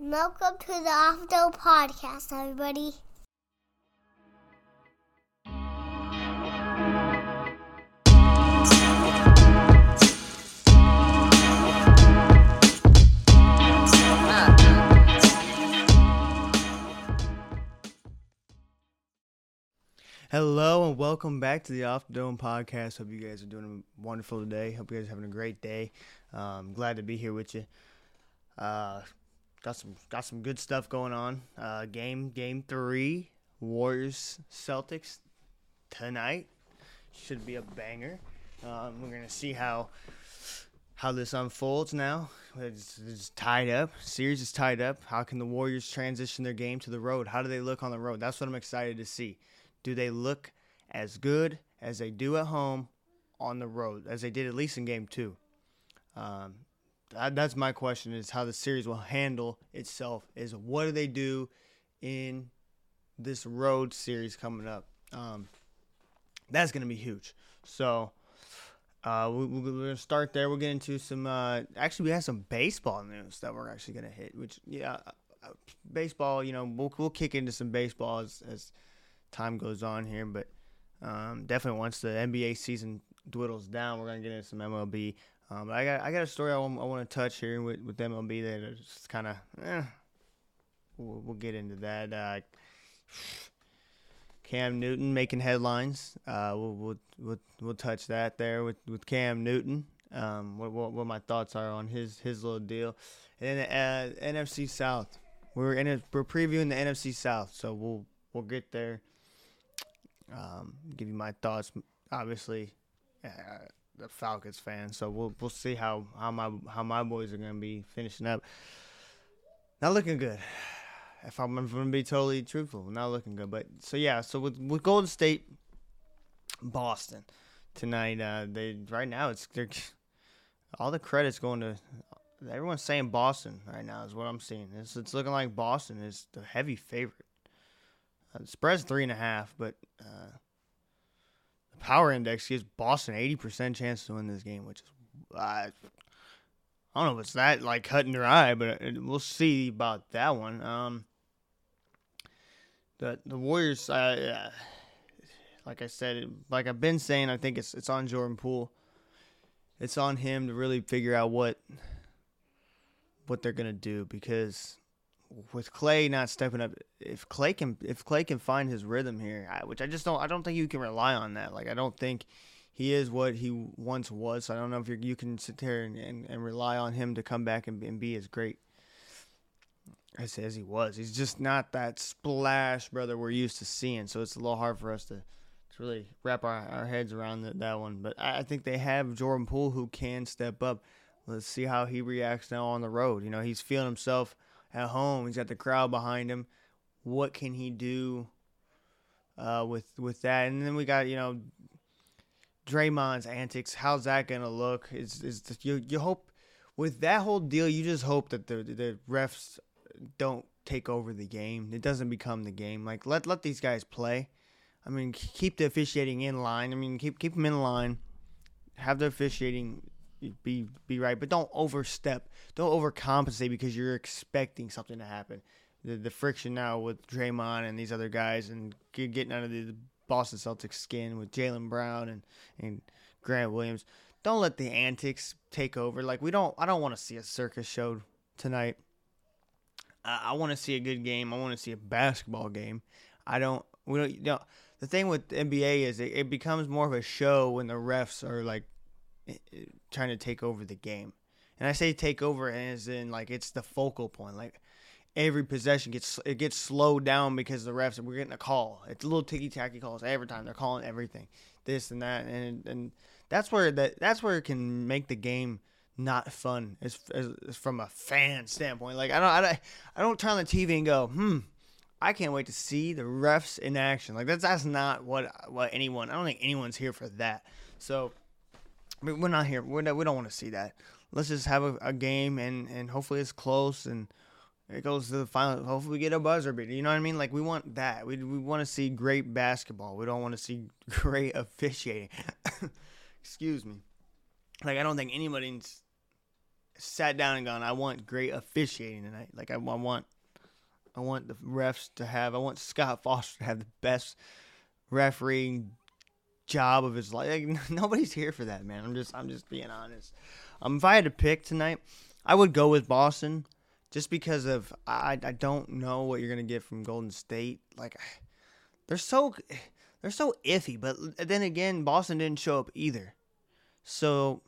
Welcome to the Off Dome Podcast, everybody. Hello and welcome back to the Off the Dome podcast. Hope you guys are doing wonderful today. Hope you guys are having a great day. Um, glad to be here with you. Uh, got some got some good stuff going on. Uh, game game three, Warriors Celtics tonight should be a banger. Um, we're gonna see how how this unfolds now. It's, it's tied up. Series is tied up. How can the Warriors transition their game to the road? How do they look on the road? That's what I'm excited to see. Do they look as good as they do at home on the road, as they did at least in game two? Um, that's my question: is how the series will handle itself. Is what do they do in this road series coming up? Um, that's going to be huge. So uh, we, we, we're gonna start there. We'll get into some. Uh, actually, we have some baseball news that we're actually gonna hit. Which, yeah, uh, uh, baseball. You know, we'll we'll kick into some baseball as, as time goes on here, but um, definitely once the NBA season dwindles down, we're gonna get into some MLB. Um, I got I got a story I want, I want to touch here with, with MLB that is kind of. Eh, we'll, we'll get into that. Uh, Cam Newton making headlines. Uh, we'll, we'll we'll we'll touch that there with, with Cam Newton. Um, what, what what my thoughts are on his his little deal, and then uh, NFC South. We're in a, we're previewing the NFC South, so we'll we'll get there. Um, give you my thoughts. Obviously, uh, the Falcons fan, so we'll we'll see how how my how my boys are gonna be finishing up. Not looking good if I'm going to be totally truthful, not looking good. But so yeah, so with with Golden State, Boston tonight, uh, they right now it's they're all the credits going to everyone's saying Boston right now is what I'm seeing. It's it's looking like Boston is the heavy favorite. Uh, spread's three and a half, but uh, power index gives Boston eighty percent chance to win this game, which is uh, I don't know if it's that like cutting their eye, but it, we'll see about that one. Um, the the Warriors, uh, like I said, like I've been saying, I think it's it's on Jordan Poole. It's on him to really figure out what what they're gonna do because with Clay not stepping up, if Clay can if Clay can find his rhythm here, I, which I just don't I don't think you can rely on that. Like I don't think he is what he once was. So I don't know if you can sit there and, and, and, rely on him to come back and, and be as great as, as he was. He's just not that splash brother we're used to seeing. So it's a little hard for us to, to really wrap our, our heads around the, that one. But I, I think they have Jordan Poole who can step up. Let's see how he reacts now on the road. You know, he's feeling himself at home. He's got the crowd behind him. What can he do uh, with with that? And then we got you know Draymond's antics. How's that gonna look? Is is you you hope with that whole deal? You just hope that the the refs don't take over the game. It doesn't become the game. Like let let these guys play. I mean, keep the officiating in line. I mean, keep keep them in line. Have the officiating be be right, but don't overstep. Don't overcompensate because you're expecting something to happen. The the friction now with Draymond and these other guys and getting under the Boston Celtics skin with Jaylen Brown and, and Grant Williams. Don't let the antics take over. Like we don't. I don't want to see a circus show tonight. I, I want to see a good game. I want to see a basketball game. I don't. We don't. You know, the thing with NBA is it, it becomes more of a show when the refs are like trying to take over the game. And I say take over as in like it's the focal point. Like every possession gets it gets slowed down because the refs we're getting a call. It's little ticky tacky calls every time. They're calling everything, this and that, and and that's where that that's where it can make the game not fun as, as, as from a fan standpoint. Like I don't I don't I don't turn on the TV and go hmm. I can't wait to see the refs in action. Like that's that's not what what anyone. I don't think anyone's here for that. So we're not here. We're not, we don't want to see that. Let's just have a, a game and and hopefully it's close and it goes to the final. Hopefully, we get a buzzer beater. You know what I mean? Like we want that. We we want to see great basketball. We don't want to see great officiating. Excuse me. Like I don't think anybody's sat down and gone, I want great officiating tonight. Like I, I want, I want the refs to have, I want Scott Foster to have the best refereeing job of his life. Like, nobody's here for that, man. I'm just, I'm just being honest. Um, if I had to pick tonight, I would go with Boston, just because of I, I don't know what you're gonna get from Golden State. Like, they're so, they're so iffy. But then again, Boston didn't show up either, so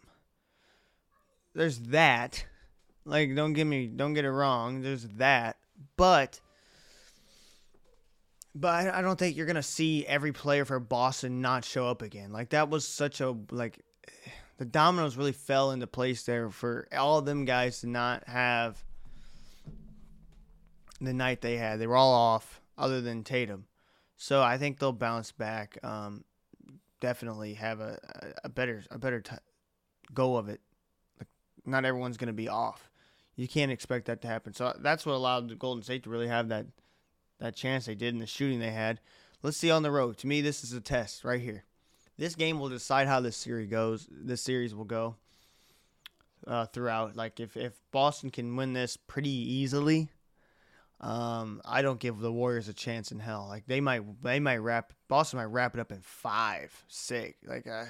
there's that. Like, don't get me, don't get it wrong. There's that, but. But I don't think you're gonna see every player for Boston not show up again. Like that was such a like the dominoes really fell into place there for all of them guys to not have the night they had. They were all off, other than Tatum. So I think they'll bounce back. Um, definitely have a, a better a better t- go of it. Like not everyone's to be off. You can't expect that to happen. So that's what allowed the Golden State to really have that that chance they did in the shooting they had. Let's see on the road. To me, this is a test right here. This game will decide how this series goes. This series will go uh, throughout. Like if if Boston can win this pretty easily, um, I don't give the Warriors a chance in hell. Like they might they might wrap Boston might wrap it up in five, six. Like uh,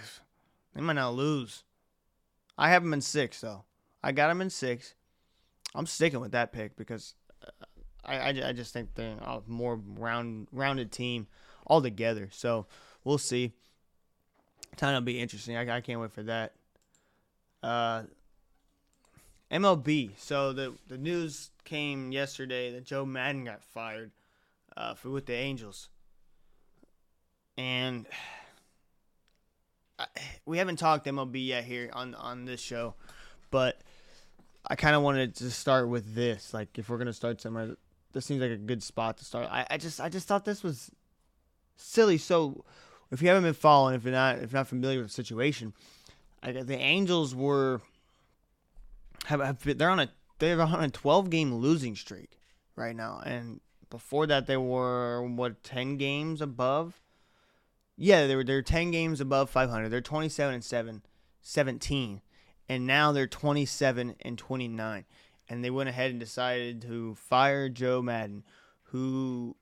they might not lose. I have them in six though. I got them in six. I'm sticking with that pick because I, I, I just think they're a more round rounded team altogether. So we'll see. Time will be interesting. I, I can't wait for that. Uh, MLB. So the the news came yesterday that Joe Maddon got fired uh, for with the Angels, and I, we haven't talked MLB yet here on on this show, but I kind of wanted to start with this. Like, if we're gonna start somewhere, this seems like a good spot to start. I, I just I just thought this was silly. So, if you haven't been following, if you're not if you're not familiar with the situation, I, the Angels were have, have they're on a they're on a 12 game losing streak right now, and before that they were what 10 games above. Yeah, they were they're 10 games above 500. They're 27 and 7, 17, and now they're 27 and 29. And they went ahead and decided to fire Joe Maddon, who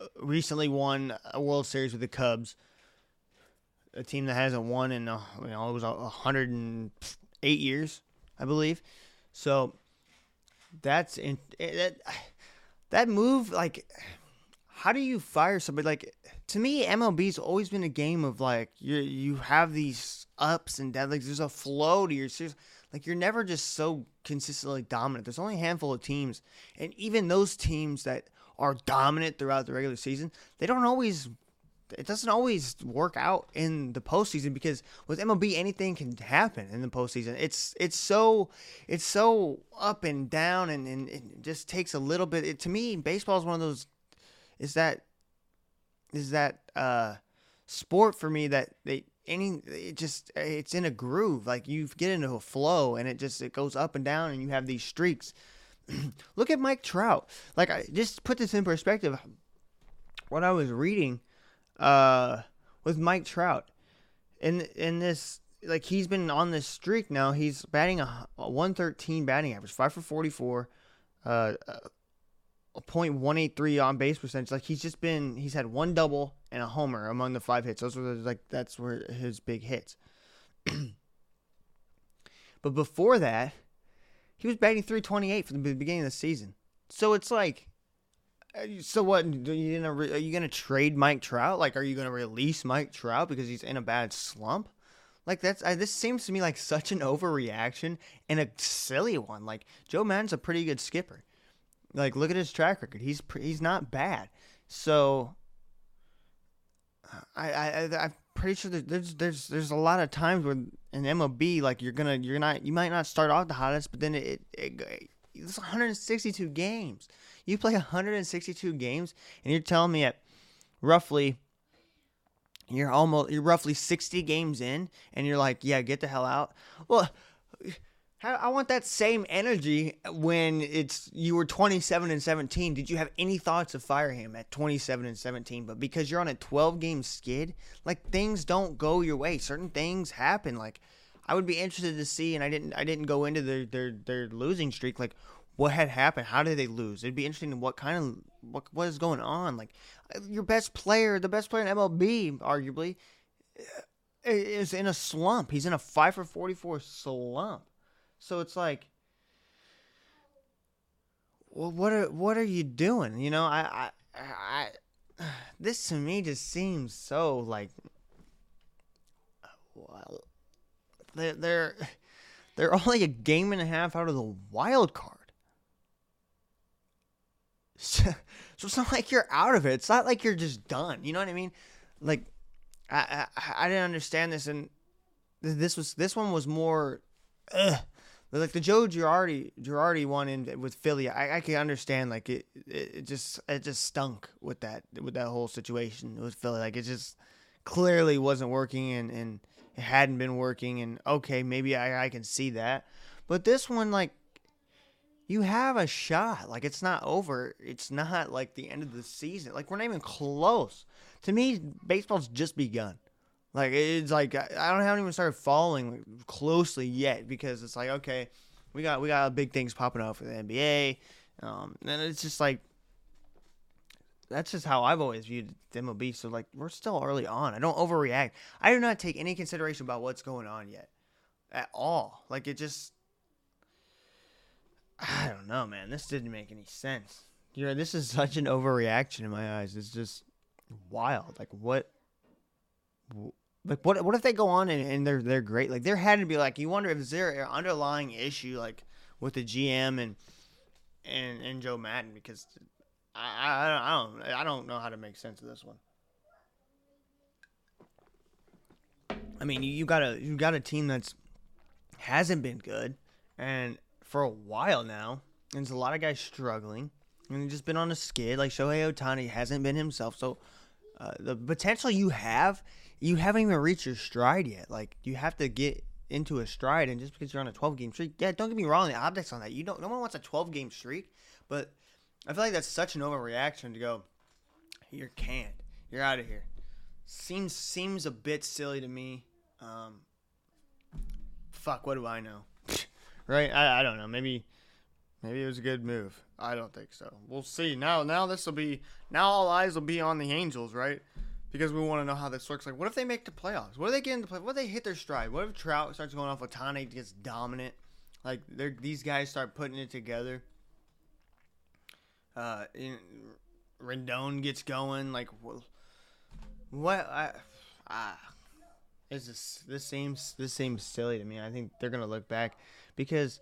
uh, recently won a World Series with the Cubs, a team that hasn't won in uh, you know it was 108 years, I believe. So that's in that that move like how do you fire somebody like to me MLB's always been a game of like you you have these ups and downs like there's a flow to your series like you're never just so consistently dominant there's only a handful of teams and even those teams that are dominant throughout the regular season they don't always it doesn't always work out in the postseason because with MLB anything can happen in the postseason. It's it's so it's so up and down and, and it just takes a little bit. It, to me, baseball is one of those is that is that uh sport for me that they any it just it's in a groove like you get into a flow and it just it goes up and down and you have these streaks look at mike trout like i just put this in perspective what i was reading uh, with Mike Trout. In in this like he's been on this streak now. He's batting a, a 113 batting average, 5 for 44, uh, a .183 on base percentage. Like he's just been he's had one double and a homer among the five hits. Those were like that's where his big hits. but before that, he was batting 328 from the beginning of the season. So it's like uh, so what? Are you gonna are you gonna trade Mike Trout? Like, are you gonna release Mike Trout because he's in a bad slump? Like that's this seems to me like such an overreaction and a silly one. Like Joe Maddon's a pretty good skipper. Like look at his track record. He's he's not bad. So I I I'm pretty sure there's there's there's a lot of times where in MLB like you're gonna you're not you might not start off the hottest, but then it, it, it it's 162 games. You play 162 games, and you're telling me at roughly you're almost you're roughly 60 games in, and you're like, yeah, get the hell out. Well. I want that same energy when it's you were 27 and 17. Did you have any thoughts of fire him at 27 and 17? But because you're on a 12 game skid, like things don't go your way. Certain things happen. Like I would be interested to see, and I didn't I didn't go into their their their losing streak. Like, what had happened? How did they lose? It'd be interesting. What kind of what what is going on? Like, your best player, the best player in MLB, arguably, is in a slump. He's in a five for forty four slump. So it's like, well, what are what are you doing? You know, I I I this to me just seems so like well they're they're they're only a game and a half out of the wild card. So, so it's not like you're out of it. It's not like you're just done. You know what I mean? Like I I, I didn't understand this and this was this one was more ugh. Like the Joe Girardi Girardi one in with Philly. I, I can understand like it, it just it just stunk with that with that whole situation with Philly. Like it just clearly wasn't working and and it hadn't been working and okay maybe I, I can see that. But this one like you have a shot. Like it's not over. It's not like the end of the season. Like we're not even close. To me baseball's just begun like it's like i don't haven't even started following closely yet because it's like okay we got we got big things popping up for the nba um, and it's just like that's just how I've always viewed MLB. So like we're still early on. I don't overreact. I do not take any consideration about what's going on yet, at all. Like it just, I don't know, man. This didn't make any sense. You know, this is such an overreaction in my eyes. It's just wild. Like what? Like what? What if they go on and, and they're they're great? Like there had to be like you wonder if there an underlying issue like with the GM and and and Joe Maddon because I, I, I don't I don't know how to make sense of this one. I mean, you, you got a you got a team that's hasn't been good, and for a while now, and there's a lot of guys struggling, and just been on a skid. Like Shohei Ohtani hasn't been himself. So uh, the potential you have, you haven't even reached your stride yet. Like you have to get into a stride, and just because you're on a 12 game streak, yeah, don't get me wrong. The optics on that, you don't. No one wants a 12 game streak, but I feel like that's such an overreaction to go. You're canned. You're out of here. Seems seems a bit silly to me. Um, fuck, what do I know? right? I, I don't know. Maybe maybe it was a good move. I don't think so. We'll see. Now now this will be now all eyes will be on the Angels, right? Because we want to know how this works. Like, what if they make the playoffs? What if they get into play? What if they hit their stride? What if Trout starts going off? Ohtani gets dominant. Like, these guys start putting it together uh, in, Rendon gets going. Like, what? I, ah, is this this seems this seems silly to me. I think they're gonna look back because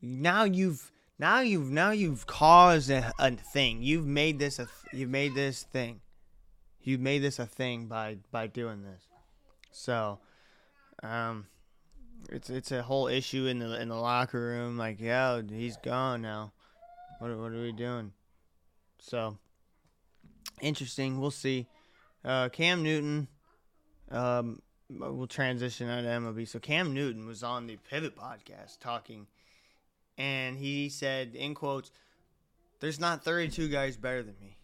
now you've now you've now you've caused a, a thing. You've made this a you've made this thing. You've made this a thing by by doing this. So, um, it's it's a whole issue in the in the locker room. Like, yeah, he's gone now. What what are we doing? So interesting. We'll see. Uh, Cam Newton. Um, we'll transition out of MLB. So Cam Newton was on the Pivot podcast talking, and he said in quotes, "There's not 32 guys better than me,"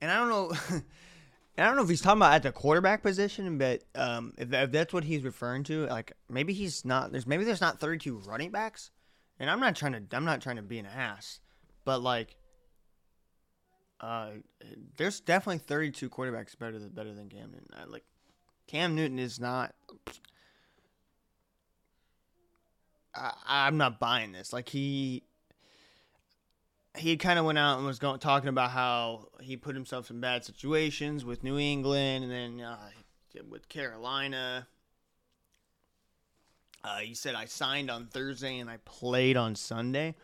and I don't know. I don't know if he's talking about at the quarterback position, but um, if, if that's what he's referring to, like maybe he's not. There's maybe there's not 32 running backs, and I'm not trying to. I'm not trying to be an ass, but like uh, there's definitely 32 quarterbacks better than better than Cam Newton. I, like Cam Newton is not. I, I'm not buying this. Like he, he kind of went out and was going talking about how he put himself in bad situations with New England and then uh, with Carolina. Uh, he said I signed on Thursday and I played on Sunday.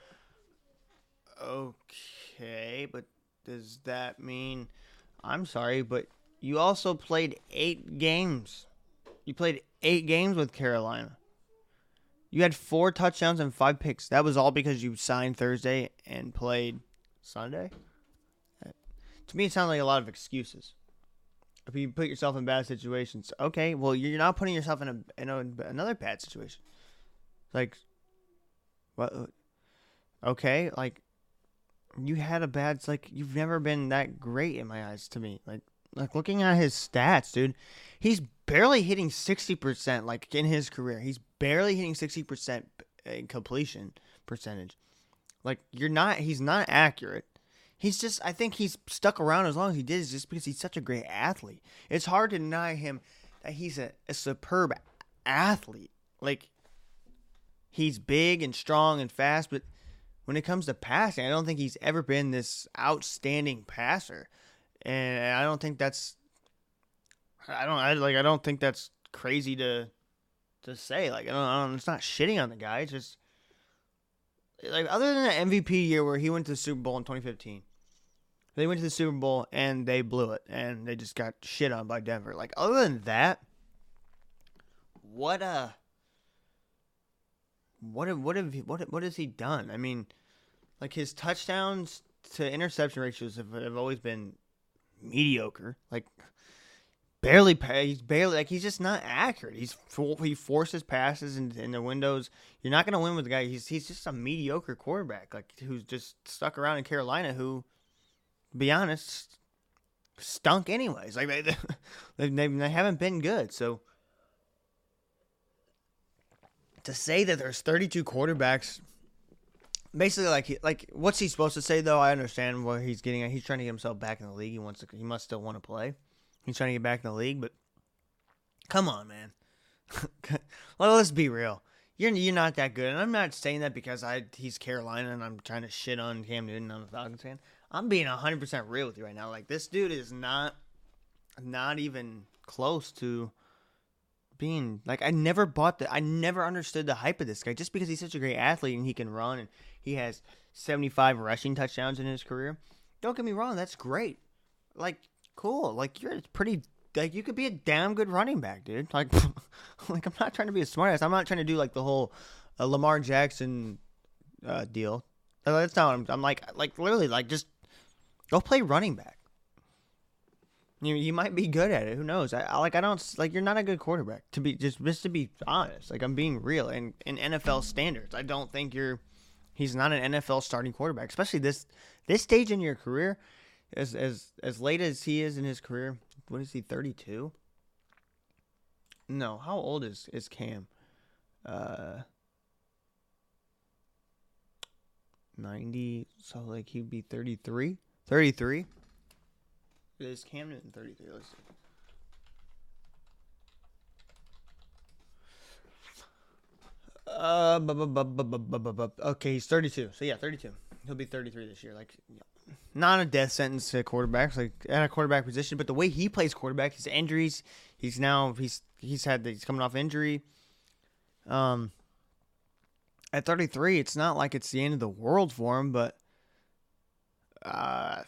Okay, but does that mean I'm sorry, but you also played eight games. You played eight games with Carolina. You had four touchdowns and five picks. That was all because you signed Thursday and played Sunday. To me, it sounds like a lot of excuses. If you put yourself in bad situations, okay, well, you're not putting yourself in a in a, another bad situation. Like, what? Okay, like you had a bad like you've never been that great in my eyes to me. Like like looking at his stats, dude, he's barely hitting 60% like in his career. He's barely hitting 60% in completion percentage. Like you're not he's not accurate. He's just I think he's stuck around as long as he did is just because he's such a great athlete. It's hard to deny him that he's a, a superb athlete. Like he's big and strong and fast, but when it comes to passing, I don't think he's ever been this outstanding passer. And I don't think that's I don't I like I don't think that's crazy to to say. Like I don't, I don't it's not shitting on the guy. It's just like other than the MVP year where he went to the Super Bowl in 2015. They went to the Super Bowl and they blew it and they just got shit on by Denver. Like other than that, what uh what have, what have what what has he done? I mean, like his touchdowns to interception ratios have, have always been mediocre. Like barely he's barely like he's just not accurate. He's he forces passes in, in the windows. You're not gonna win with the guy. He's he's just a mediocre quarterback, like who's just stuck around in Carolina. Who, to be honest, stunk anyways. Like they they, they, they haven't been good. So to say that there's 32 quarterbacks basically like like what's he supposed to say though i understand what he's getting at he's trying to get himself back in the league he wants to he must still want to play he's trying to get back in the league but come on man well let's be real you're you're not that good and i'm not saying that because i he's carolina and i'm trying to shit on cam newton i'm a falcons fan i'm being 100% real with you right now like this dude is not not even close to being like I never bought the I never understood the hype of this guy just because he's such a great athlete and he can run and he has 75 rushing touchdowns in his career. Don't get me wrong, that's great. Like cool. Like you're pretty like you could be a damn good running back, dude. Like like I'm not trying to be a smartass. I'm not trying to do like the whole uh, Lamar Jackson uh, deal. That's not what I'm, I'm like like literally like just go play running back. You you might be good at it. Who knows? I, I, like I don't like you're not a good quarterback. To be just just to be honest, like I'm being real. And in NFL standards, I don't think you're. He's not an NFL starting quarterback, especially this this stage in your career, as as as late as he is in his career. What is he? Thirty two. No, how old is is Cam? Uh. 90 so like he'd be 33 33 is Cam Newton 33? Let's see. Uh, okay, he's 32. So yeah, 32. He'll be 33 this year. Like, not a death sentence to quarterbacks, like at a quarterback position. But the way he plays quarterback, his injuries, he's now he's he's had he's coming off injury. Um, at 33, it's not like it's the end of the world for him, but uh,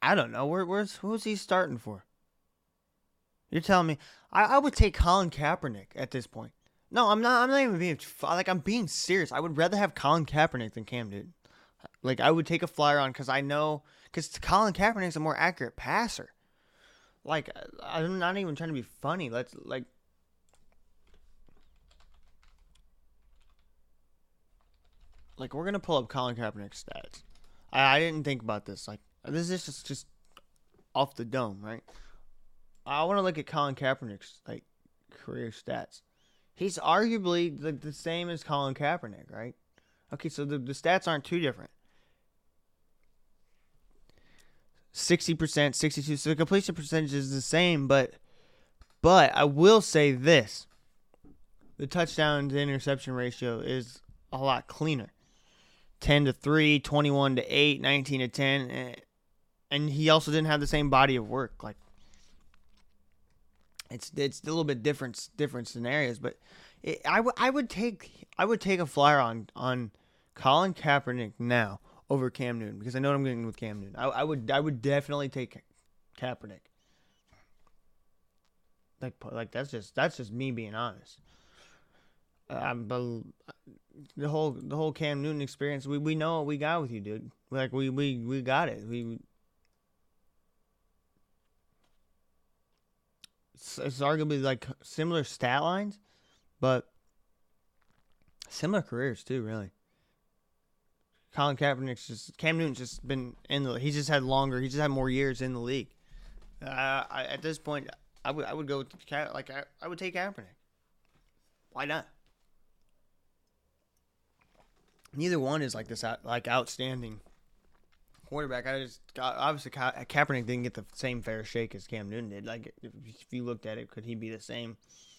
I don't know. Where, where's who's he starting for? You're telling me I, I would take Colin Kaepernick at this point. No, I'm not. I'm not even being like I'm being serious. I would rather have Colin Kaepernick than Cam Newton. Like I would take a flyer on because I know because Colin Kaepernick's a more accurate passer. Like I'm not even trying to be funny. Let's like. Like we're gonna pull up Colin Kaepernick's stats. I, I didn't think about this. Like this is just, just off the dome, right? I want to look at Colin Kaepernick's like career stats. He's arguably the, the same as Colin Kaepernick, right? Okay, so the, the stats aren't too different. 60%, 62 so the completion percentage is the same, but but I will say this. The touchdown to interception ratio is a lot cleaner. 10 to 3, 21 to 8, 19 to 10 eh, and he also didn't have the same body of work. Like it's it's a little bit different different scenarios, but it, I, w- I would take I would take a flyer on on Colin Kaepernick now over Cam Newton because I know what I'm getting with Cam Newton. I, I would I would definitely take Kaepernick. Like like that's just that's just me being honest. Um, but the whole the whole Cam Newton experience, we, we know what we got with you, dude. Like we we, we got it. We it's, it's arguably like similar stat lines, but similar careers too. Really, Colin Kaepernick's just Cam Newton's just been in the. He's just had longer. He just had more years in the league. Uh, I, at this point, I would I would go with Ka- like I, I would take Kaepernick. Why not? Neither one is like this out, like outstanding quarterback. I just got, obviously Ka- Kaepernick didn't get the same fair shake as Cam Newton did. Like if you looked at it, could he be the same?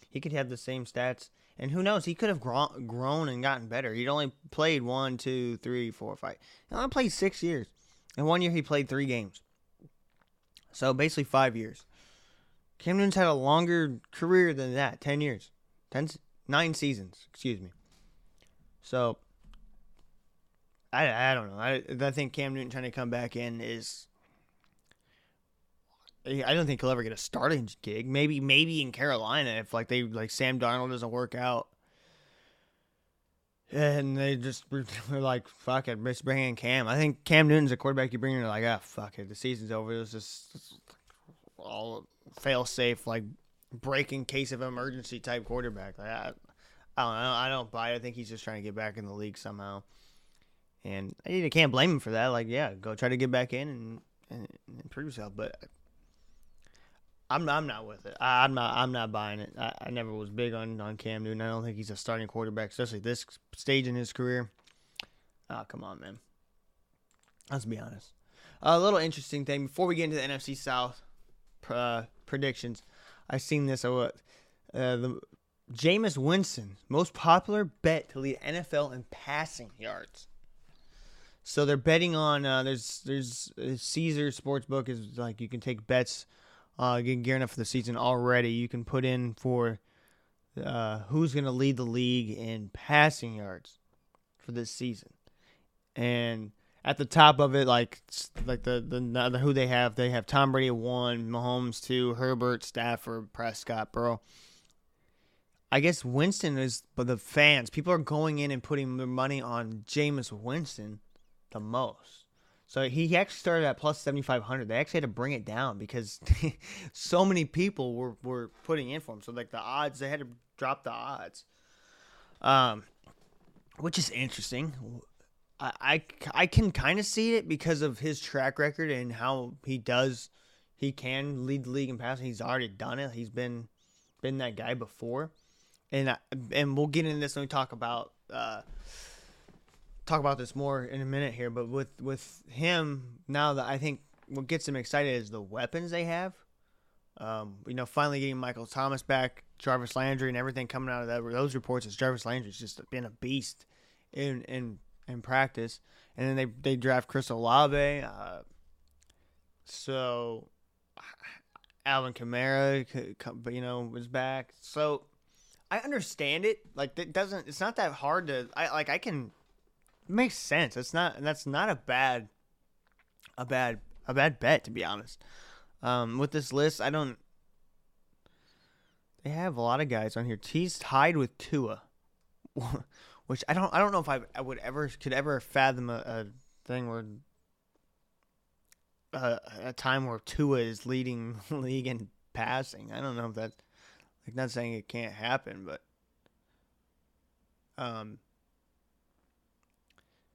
He could have the same stats, and who knows? He could have grown, grown and gotten better. He'd only played one, two, three, four, five. He only played six years, and one year he played three games. So basically five years. Cam Newton's had a longer career than that, ten years, ten, nine seasons. Excuse me. So I, I don't know. I, I think Cam Newton trying to come back in is. I don't think he'll ever get a starting gig. Maybe maybe in Carolina if like they like Sam Darnold doesn't work out, and they just were like fuck it, let's bring in Cam. I think Cam Newton's a quarterback you bring in like ah fuck it, the season's over. Was just all fail safe like break in case of emergency type quarterback. Like, I, I don't know. I don't buy it. I think he's just trying to get back in the league somehow. And I can't blame him for that. Like, yeah, go try to get back in and, and, and prove yourself. But I'm I'm not with it. I, am not I'm not buying it. I, I, never was big on, on Cam Newton. I don't think he's a starting quarterback, especially this stage in his career. Oh, come on, man. Let's be honest. A little interesting thing before we get into the NFC South uh, predictions. I've seen this. Uh, uh, the Jameis Winston, most popular bet to lead NFL in passing yards. So they're betting on uh, there's there's uh, Caesar Sportsbook is like you can take bets, uh, getting gearing up for the season already. You can put in for uh, who's going to lead the league in passing yards for this season, and at the top of it, like like the, the the who they have, they have Tom Brady one, Mahomes two, Herbert, Stafford, Prescott, Burrow. I guess Winston is, but the fans, people are going in and putting their money on Jameis Winston the most. So he actually started at plus 7,500. They actually had to bring it down because so many people were, were putting in for him. So, like, the odds, they had to drop the odds. Um, which is interesting. I, I, I can kind of see it because of his track record and how he does, he can lead the league in passing. He's already done it. He's been been that guy before. And, I, and we'll get into this when we talk about uh, talk about this more in a minute here, but with with him now that I think what gets him excited is the weapons they have. Um, you know, finally getting Michael Thomas back, Jarvis Landry, and everything coming out of that, those reports is Jarvis Landry's just been a beast in in in practice, and then they they draft Chris Olave, uh, so Alvin Kamara, but you know, was back. So I understand it. Like it doesn't. It's not that hard to. I like. I can makes sense. It's not that's not a bad a bad a bad bet to be honest. Um, with this list, I don't. They have a lot of guys on here. He's tied with Tua, which I don't. I don't know if I, I would ever could ever fathom a, a thing where a time where Tua is leading league in passing. I don't know if that. Like, not saying it can't happen, but um,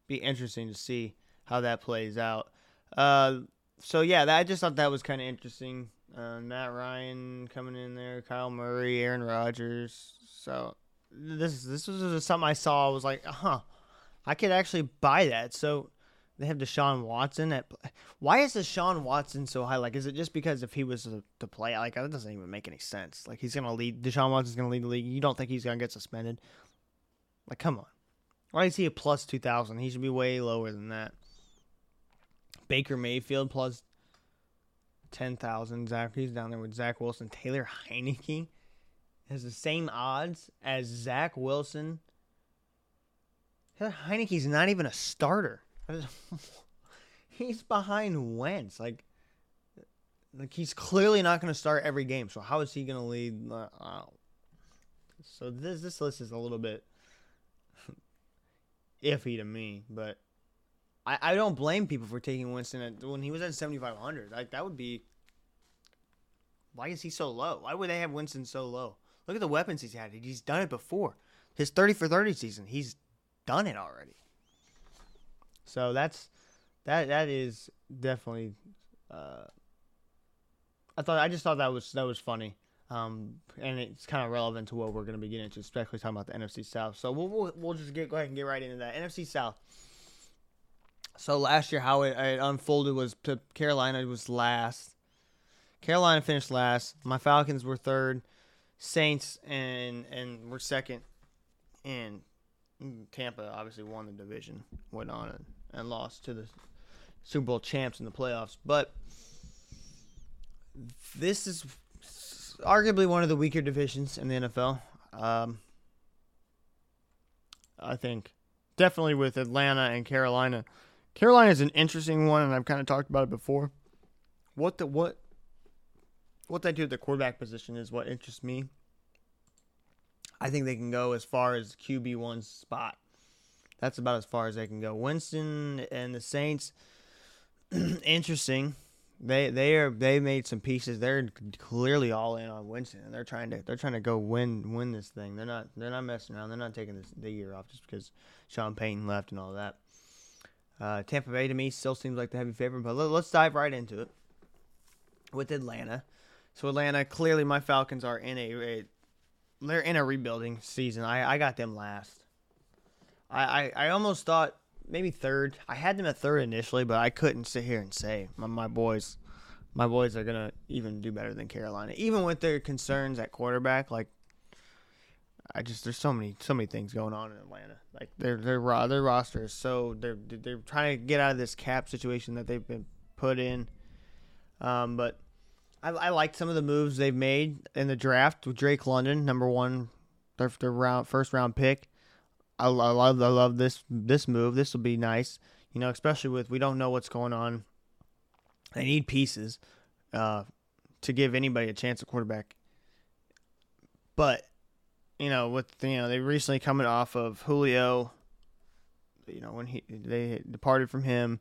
be interesting to see how that plays out. Uh, so yeah, that, I just thought that was kind of interesting. Uh, Matt Ryan coming in there, Kyler Murray, Aaron Rodgers. So this this was something I saw. I was like, huh, I could actually buy that. So they have Deshaun Watson at. Why is Deshaun Watson so high? Like, is it just because if he was to, play, like that doesn't even make any sense. Like he's gonna lead. Deshaun Watson's gonna lead the league. You don't think he's gonna get suspended? Like, come on. Why is he a plus 2,000? He should be way lower than that. Baker Mayfield plus 10,000. Zach, he's down there with Zach Wilson. Taylor Heinicke has the same odds as Zach Wilson. Taylor Heinicke's not even a starter. he's behind Wentz. Like, like he's clearly not going to start every game. So how is he going to lead? Uh, so this this list is a little bit iffy to me, but I, I don't blame people for taking Winston at, when he was at 7,500. Like that would be. Why is he so low? Why would they have Winston so low? Look at the weapons he's had. He's done it before. His 30 for 30 season, he's done it already. So that's that that is definitely uh, I thought I just thought that was that was funny. Um, and it's kind of relevant to what we're going to be getting into, especially talking about the NFC South. So we'll, we'll, we'll just get go ahead and get right into that NFC South. So last year, how it, it unfolded was to Carolina was last. Carolina finished last. My Falcons were third. Saints and and were second. And Tampa obviously won the division, went on and, and lost to the Super Bowl champs in the playoffs. But this is arguably one of the weaker divisions in the NFL. Um, I think definitely with Atlanta and Carolina. Carolina is an interesting one, and I've kind of talked about it before. What the what what they do at the quarterback position is what interests me. I think they can go as far as QB one spot. That's about as far as they can go. Winston and the Saints, interesting. They they are they made some pieces. They're clearly all in on Winston, and they're trying to they're trying to go win win this thing. They're not they're not messing around. They're not taking this the year off just because Sean Payton left and all that. Uh, Tampa Bay to me still seems like the heavy favorite, but let, us dive right into it with Atlanta. So Atlanta, clearly my Falcons are in a, a they're in a rebuilding season. I, I got them last. I, I, I almost thought maybe third. I had them at third initially, but I couldn't sit here and say my, my boys, my boys are gonna even do better than Carolina, even with their concerns at quarterback. Like, I just there's so many so many things going on in Atlanta. Like their their their roster is so they're they're trying to get out of this cap situation that they've been put in. Um, but I, I liked some of the moves they've made in the draft with Drake London, number one, their, their round first round pick. I, I love I love this this move. This will be nice, you know, especially with we don't know what's going on. They need pieces uh, to give anybody a chance at quarterback. But you know, with you know they recently coming off of Julio, you know when he they departed from him.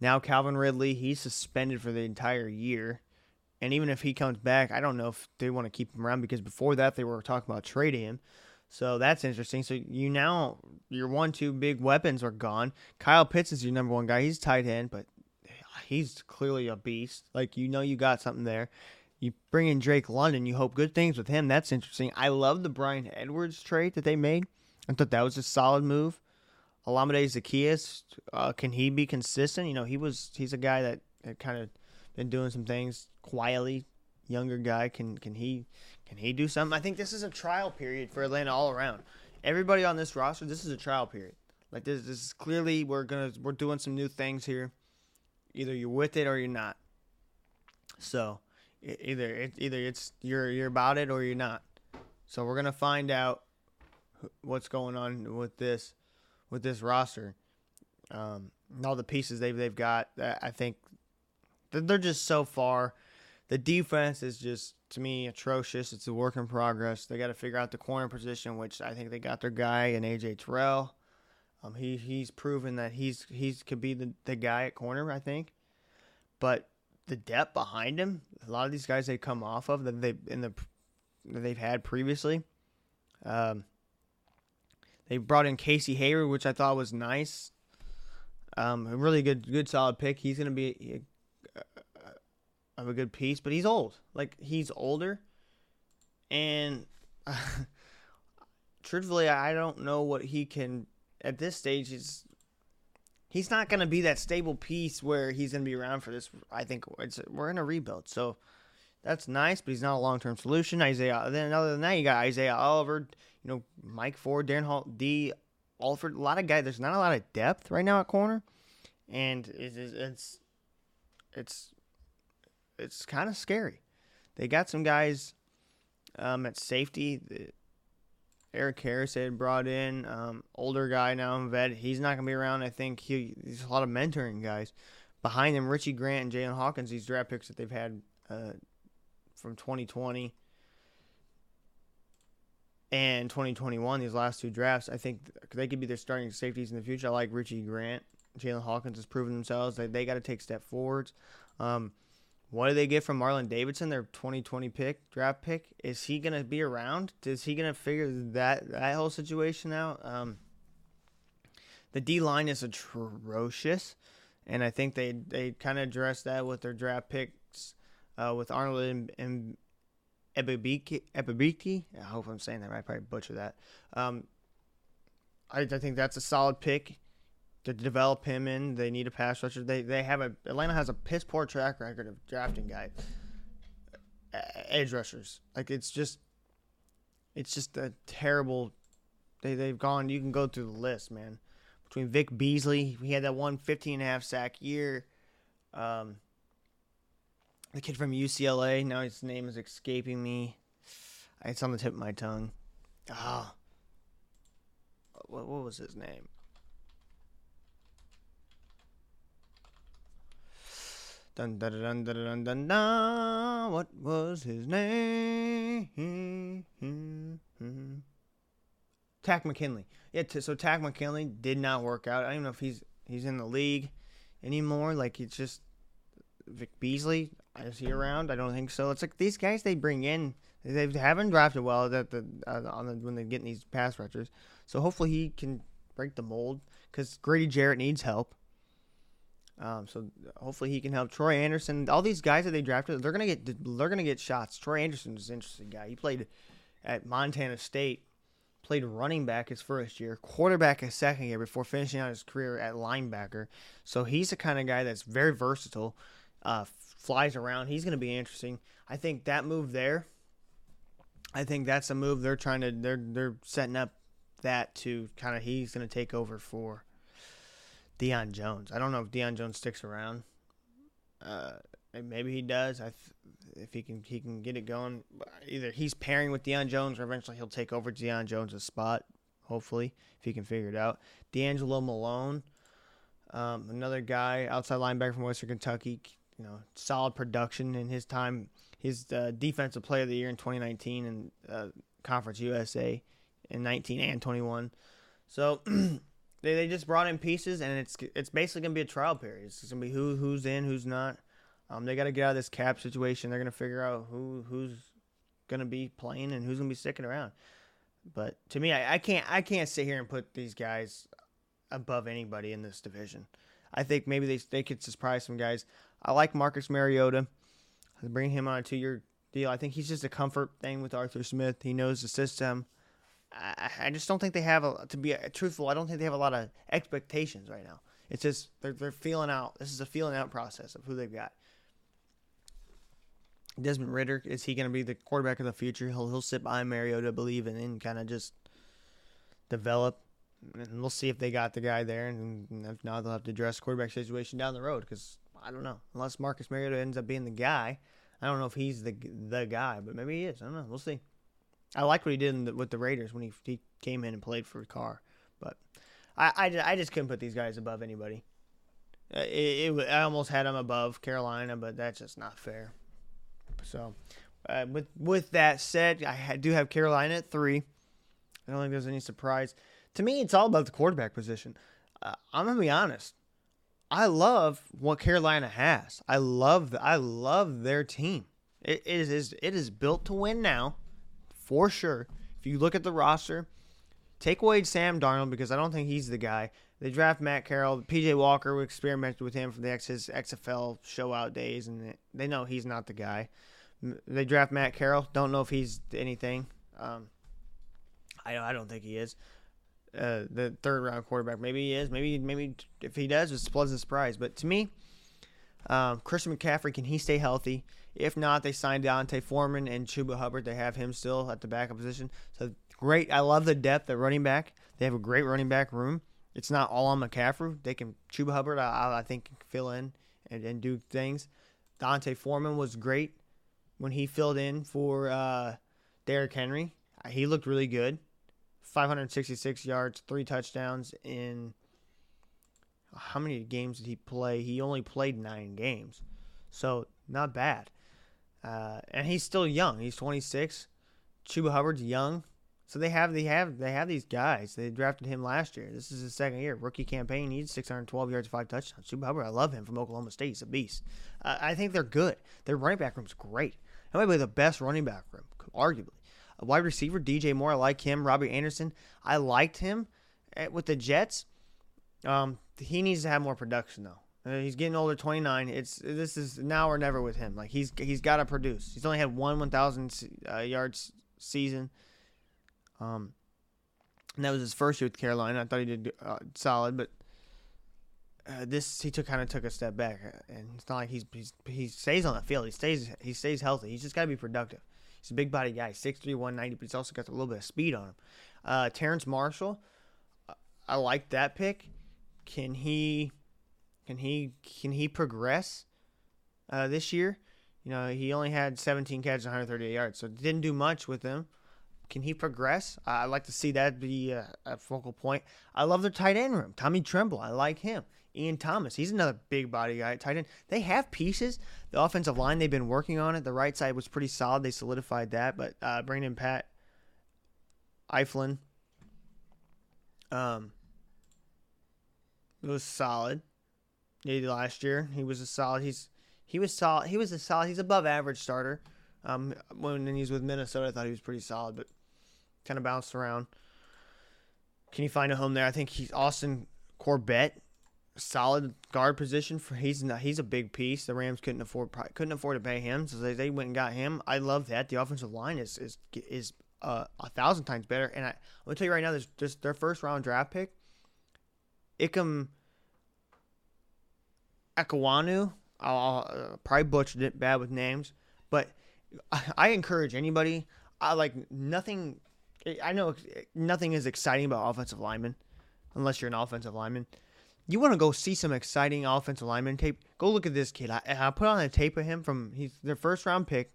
Now Calvin Ridley, he's suspended for the entire year. And even if he comes back, I don't know if they want to keep him around because before that they were talking about trading him. So that's interesting. So you now your one two big weapons are gone. Kyle Pitts is your number one guy. He's tight end, but he's clearly a beast. Like you know you got something there. You bring in Drake London, you hope good things with him. That's interesting. I love the Bryan Edwards trade that they made. I thought that was a solid move. Olamide Zaccheaus, uh, can he be consistent? You know, he was he's a guy that, had kind of been doing some things quietly. Younger guy, can can he can he do something? I think this is a trial period for Atlanta all around. Everybody on this roster, this is a trial period. Like this, this is clearly we're gonna we're doing some new things here. Either you're with it or you're not. So either it, either it's you're you're about it or you're not. So we're gonna find out what's going on with this with this roster. Um, and all the pieces they've they've got. I think they're just so far. The defense is just to me atrocious. It's a work in progress. They got to figure out the corner position, which I think they got their guy in AJ Terrell. Um, he he's proven that he's he's could be the, the guy at corner. I think, but the depth behind him, a lot of these guys they come off of that they in the that they've had previously. Um, they brought in Casey Hayward, which I thought was nice. Um, a really good, good, solid pick. He's going to be of a good piece, but he's old. Like he's older, and uh, truthfully, I don't know what he can at this stage. He's he's not going to be that stable piece where he's going to be around for this. I think it's we're in a rebuild, so that's nice, but he's not a long term solution. Isaiah. Then other than that, you got Isaiah Oliver, you know, Mike Ford, Darren Hall, Dee Alford. A lot of guys. There's not a lot of depth right now at corner, and it's it's it's it's kind of scary. They got some guys um, at safety. Erik Harris had brought in um, older guy now, in vet. He's not gonna be around. I think he, he's a lot of mentoring guys behind them. Richie Grant and Jaylinn Hawkins. These draft picks that they've had uh, from 2020 and 2021. These last two drafts, I think they could be their starting safeties in the future. I like Richie Grant. Jaylinn Hawkins has proven themselves. They they got to take step forwards. Um, what do they get from Marlon Davidson, their 2020 pick, draft pick? Is he going to be around? Is he going to figure that that whole situation out? Um, the D line is atrocious, and I think they they kind of addressed that with their draft picks uh, with Arnold and, and Ebibiki. I hope I'm saying that right. I probably butcher that. Um, I, I think that's a solid pick to develop him in. They need a pass rusher. They they have a Atlanta has a piss poor track record of drafting guys, edge rushers. Like it's just, it's just a terrible. They they've gone. You can go through the list, man. Between Vic Beasley, he had that one 15 and a half sack year. Um, the kid from UCLA. Now his name is escaping me. It's on the tip of my tongue. Ah. Oh. What, what was his name? Dun dun dun dun dun dun dun. What was his name? Takk McKinley. Yeah, t- so Takk McKinley did not work out. I don't know if he's he's in the league anymore. Like it's just Vic Beasley. Is he around? I don't think so. It's like these guys they bring in. They haven't drafted well at the uh, on the when they get these pass rushers. So hopefully he can break the mold because Grady Jarrett needs help. Um, so hopefully he can help Troy Andersen. All these guys that they drafted, they're gonna get they're gonna get shots. Troy Andersen is an interesting guy. He played at Montana State, played running back his first year, quarterback his second year before finishing out his career at linebacker. So he's the kind of guy that's very versatile, uh, flies around. He's gonna be interesting. I think that move there. I think that's a move they're trying to they're they're setting up that to kind of he's gonna take over for Deion Jones. I don't know if Deion Jones sticks around. Uh, maybe he does. I if he can he can get it going. Either he's pairing with Deion Jones, or eventually he'll take over Deion Jones' spot. Hopefully, if he can figure it out. DeAngelo Malone, um, another guy outside linebacker from Western Kentucky. You know, solid production in his time. His uh, defensive player of the year in 2019 and uh, Conference USA in 19 and 21. So they, they just brought in pieces, and it's it's basically gonna be a trial period. It's gonna be who who's in, who's not. Um, they got to get out of this cap situation. They're gonna figure out who who's gonna be playing and who's gonna be sticking around. But to me, I, I can't I can't sit here and put these guys above anybody in this division. I think maybe they they could surprise some guys. I like Marcus Mariota. Bring him on a two year deal. I think he's just a comfort thing with Arthur Smith. He knows the system. I, I just don't think they have a to be truthful. I don't think they have a lot of expectations right now. It's just they're they're feeling out. This is a feeling out process of who they've got. Desmond Ridder is he going to be the quarterback of the future? He'll he'll sit behind Mariota, believe, and then kind of just develop. And we'll see if they got the guy there, and if not, they'll have to address quarterback situation down the road. Because I don't know, unless Marcus Mariota ends up being the guy, I don't know if he's the the guy, but maybe he is. I don't know. We'll see. I like what he did the, with the Raiders when he he came in and played for Carr, but I, I, I just couldn't put these guys above anybody. Uh, it, it, I almost had them above Carolina, but that's just not fair. So, uh, with with that said, I do have Carolina at three. I don't think there's any surprise. To me, it's all about the quarterback position. Uh, I'm gonna be honest. I love what Carolina has. I love the, I love their team. It, it is it is built to win now for sure. If you look at the roster, take away Sam Darnold because I don't think he's the guy. They draft Matt Corral. PJ Walker, we experimented with him from the his XFL show out days, and they know he's not the guy. They draft Matt Corral. Don't know if he's anything. Um, I I don't think he is. Uh, the third round quarterback. Maybe he is. Maybe maybe if he does, it's a pleasant surprise. But to me, um, Christian McCaffrey, can he stay healthy? If not, they signed D'Onta Foreman and Chuba Hubbard. They have him still at the backup position. So great. I love the depth at running back. They have a great running back room. It's not all on McCaffrey. They can Chuba Hubbard. I, I think can fill in and, and do things. D'Onta Foreman was great when he filled in for uh, Derrick Henry. He looked really good. 566 yards, three touchdowns in how many games did he play? He only played nine games, so not bad. Uh, and he's still young. He's 26. Chuba Hubbard's young, so they have they have they have these guys. They drafted him last year. This is his second year, rookie campaign. He's 612 yards, five touchdowns. Chuba Hubbard, I love him from Oklahoma State. He's a beast. Uh, I think they're good. Their running back room's great. That might be the best running back room, arguably. A wide receiver, DJ Moore, I like him. Robbie Anderson, I liked him at, with the Jets. Um, he needs to have more production though. Uh, he's getting older, 29. It's this is now or never with him. Like he's he's got to produce. He's only had one 1,000 uh, yards season. Um, and that was his first year with Carolina. I thought he did uh, solid, but uh, this he took kind of took a step back, uh, and it's not like he's, he's he stays on the field. He stays he stays healthy. He's just got to be productive. He's a big body guy, 6'3", 190, but he's also got a little bit of speed on him. Uh, Terrace Marshall, I like that pick. Can he can he can he progress uh, this year? You know, he only had 17 catches, 138 yards, so didn't do much with them. Can he progress? I'd like to see that be a, a, focal point. I love their tight end room. Tommy Tremble, I like him. Ian Thomas, he's another big body guy tight end. They have pieces. The offensive line, they've been working on it. The right side was pretty solid. They solidified that. But uh, Brandon Pat, Elflein, um, it was solid. Last year he was a solid. He's he was solid. He was a solid. He's above average starter. Um, when he was with Minnesota, I thought he was pretty solid, but kind of bounced around. Can he find a home there? I think he's Austin Corbett, solid guard position for he's not, he's a big piece. The Rams couldn't afford couldn't afford to pay him, so they, they went and got him. I love that. The offensive line is is is uh, a thousand times better. And I, I'm gonna tell you right now, there's just their first round draft pick, Ikem Ekwonu. I'll, uh, probably butchered it bad with names, but I, I encourage anybody. I like nothing. I know nothing is exciting about offensive linemen, unless you're an offensive lineman. You want to go see some exciting offensive lineman tape? Go look at this kid. I, I put on a tape of him from he's their first round pick.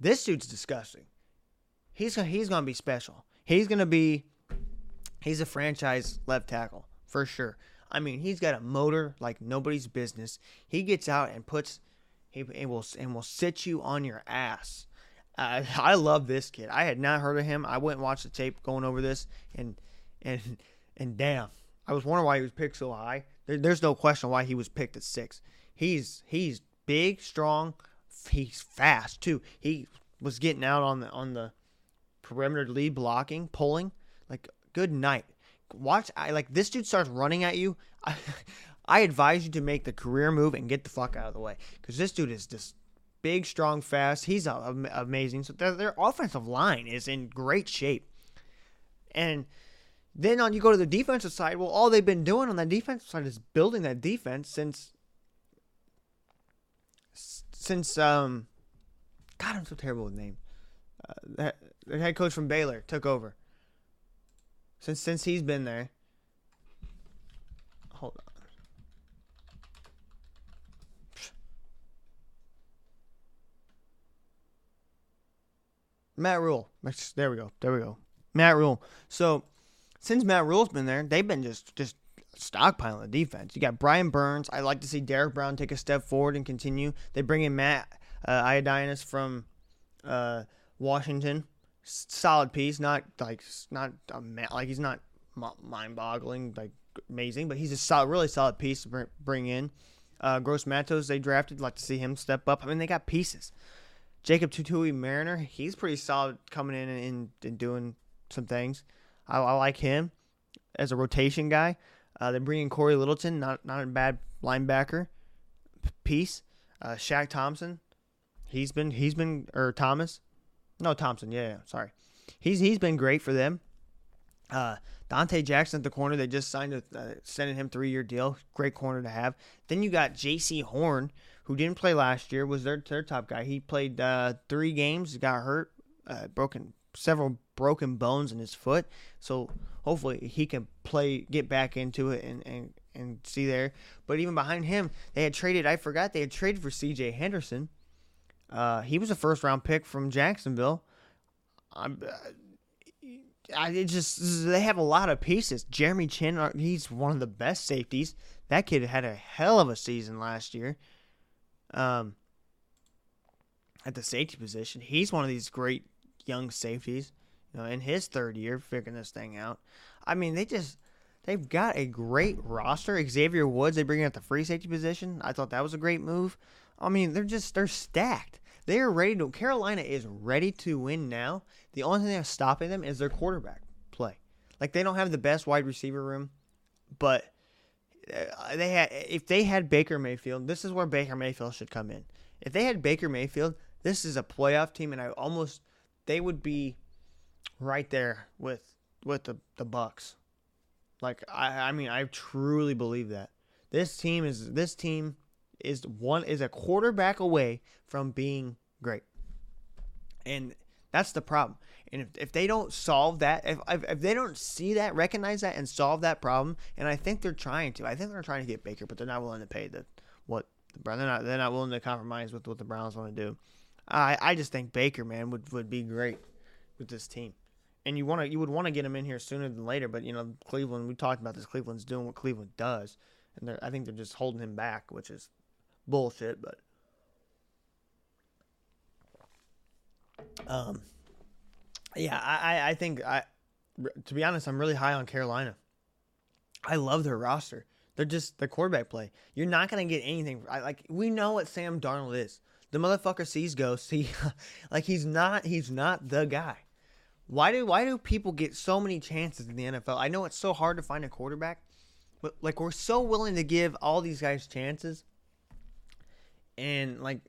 This dude's disgusting. He's he's gonna be special. He's gonna be he's a franchise left tackle for sure. I mean, he's got a motor like nobody's business. He gets out and puts he and will and will sit you on your ass. Uh, I love this kid. I had not heard of him. I went and watched the tape going over this, and and and damn, I was wondering why he was picked so high. There, there's no question why he was picked at six. He's he's big, strong. He's fast too. He was getting out on the on the perimeter lead blocking, pulling. Like good night watch I like this dude starts running at you. I, I advise you to make the career move and get the fuck out of the way because this dude is just big, strong, fast. He's uh, amazing. So their, their offensive line is in great shape. And then on you go to the defensive side. Well, all they've been doing on that defensive side is building that defense since since um. God, I'm so terrible with names. Uh, the head coach from Baylor took over since since he's been there. Hold on. Matt Rhule. There we go. There we go. Matt Rhule. So since Matt Rhule's been there, they've been just just stockpiling the defense. You got Brian Burns. I like to see Derrick Brown take a step forward and continue. They bring in Matt uh, from uh, Washington solid piece. Not like not a like he's not mind-boggling like amazing, but he's a solid, really solid piece to bring in. Uh, Gross Matos they drafted. Like to see him step up. I mean they got pieces. Jacob Tuioti-Mariner, he's pretty solid coming in and, and doing some things. I, I, like him as a rotation guy. Uh, they bring in Cory Littleton, not not a bad linebacker piece. Uh, Shaq Thompson, he's been he's been or Thomas, no, Thompson. Yeah, yeah, sorry. He's he's been great for them. Uh, Donte Jackson at the corner. They just signed a uh, sending him three year deal. Great corner to have. Then you got Jaycee Horn, who didn't play last year. Was their their top guy. He played uh, three games. Got hurt. Uh, broken several broken bones in his foot. So hopefully he can play, get back into it, and and and see there. But even behind him, they had traded. I forgot they had traded for C.J. Henderson uh, he was a first round pick from Jacksonville. I'm, uh, I just they have a lot of pieces. Jeremy Chinn, uh, he's one of the best safeties. That kid had a hell of a season last year. Um, at the safety position, he's one of these great young safeties. You know, in his third year, figuring this thing out. I mean, they just they've got a great roster. Xavier Woods, they bring in at the free safety position. I thought that was a great move. I mean, they're just they're stacked. They are ready to. Carolina is ready to win now. The only thing that's stopping them is their quarterback play. Like they don't have the best wide receiver room, but uh, they had if they had Baker Mayfield, this is where Baker Mayfield should come in. If they had Baker Mayfield, this is a playoff team, and I almost they would be right there with with the the Bucks. Like I, I mean, I truly believe that this team is this team is one is a quarterback away from being great, and that's the problem. And if, if they don't solve that, if, if, if they don't see that, recognize that, and solve that problem, and I think they're trying to. I think they're trying to get Baker, but they're not willing to pay the what the Browns. They're not they're not willing to compromise with what the Browns want to do. I I just think Baker man would would be great with this team. And you want to you would want to get him in here sooner than later, but you know Cleveland. We talked about this. Cleveland's doing what Cleveland does, and I think they're just holding him back, which is bullshit. But um, yeah, I I think I to be honest, I'm really high on Carolina. I love their roster. They're just the quarterback play. You're not gonna get anything. I, like we know what Sam Darnold is. The motherfucker sees ghosts. He like he's not he's not the guy. Why do why do people get so many chances in the NFL? I know it's so hard to find a quarterback, but like we're so willing to give all these guys chances. And like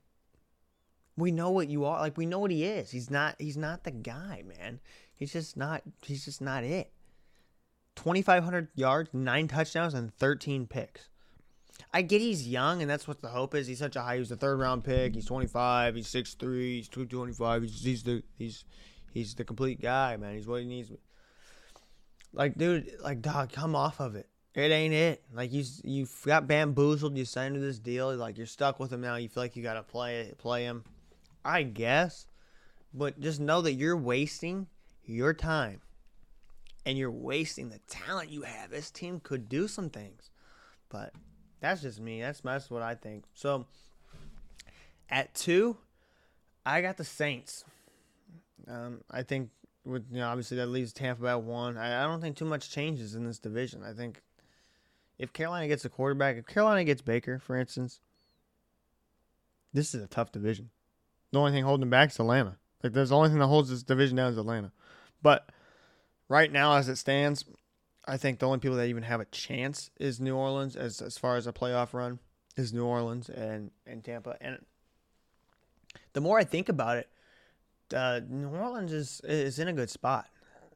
we know what you are. Like we know what he is. He's not he's not the guy, man. He's just not he's just not it. 2500 yards, 9 touchdowns and 13 picks. I get he's young, and that's what the hope is. He's such a high. He's a third round pick. He's 25. He's 6'3. He's 225. He's he's the he's he's the complete guy, man. He's what he needs. Like, dude, like dog, come off of it. It ain't it. Like you you got bamboozled. You signed to this deal. Like you're stuck with him now. You feel like you gotta play it, play him. I guess, but just know that you're wasting your time, and you're wasting the talent you have. This team could do some things, but that's just me. That's that's what I think. So at two, I got the Saints. Um, I think with you know obviously that leaves Tampa at one. I, I don't think too much changes in this division. I think if Carolina gets a quarterback, if Carolina gets Baker, for instance, this is a tough division. The only thing holding back is Atlanta. Like there's the only thing that holds this division down is Atlanta. But right now, as it stands, I think the only people that even have a chance is New Orleans as as far as a playoff run is New Orleans and and Tampa. And the more I think about it, uh, New Orleans is is in a good spot.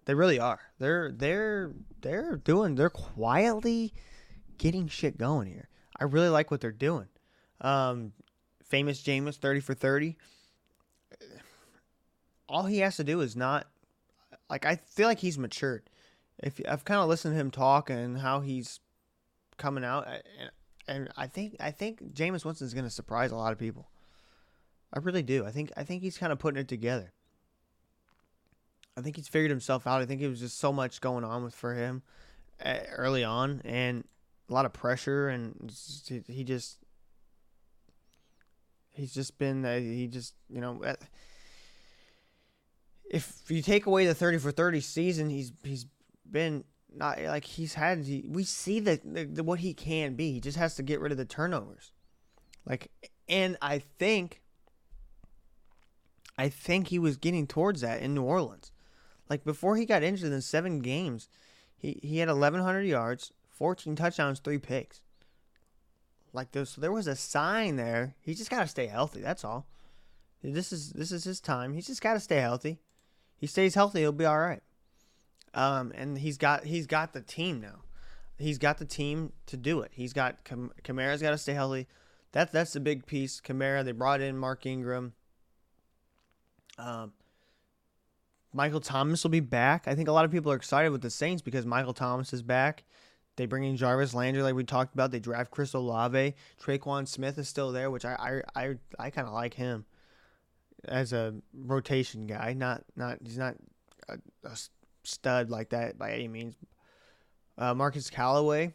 They really are. They're they're they're doing. They're quietly getting shit going here. I really like what they're doing. Um, famous Jameis, thirty for thirty. All he has to do is not like I feel like he's matured if I've kind of listened to him talk and how he's coming out, and I think I think Jameis Winston is going to surprise a lot of people. I really do. I think I think he's kind of putting it together. I think he's figured himself out. I think it was just so much going on with for him eh, early on, and a lot of pressure, and he just he's just been he just you know if you take away the 30 for 30 season he's he's been not like he's had. He, we see the, the, the what he can be. He just has to get rid of the turnovers. Like, and I think, I think he was getting towards that in New Orleans. Like before he got injured in seven games, he he had 1,100 yards, 14 touchdowns, three picks. Like this, there was a sign there. He just got to stay healthy. That's all. This is this is his time. He's just got to stay healthy. He stays healthy, he'll be all right. Um, and he's got he's got the team now. He's got the team to do it. He's got Kamara's got to stay healthy. That's that's the big piece. Kamara, they brought in Mark Ingram. Um, Michael Thomas will be back. I think a lot of people are excited with the Saints because Michael Thomas is back. They bring in Jarvis Landry, like we talked about. They draft Chris Olave. Tre'Quan Smith is still there, which I I I, I kind of like him as a rotation guy. Not not he's not a, a stud like that by any means. Uh, Marquez Callaway,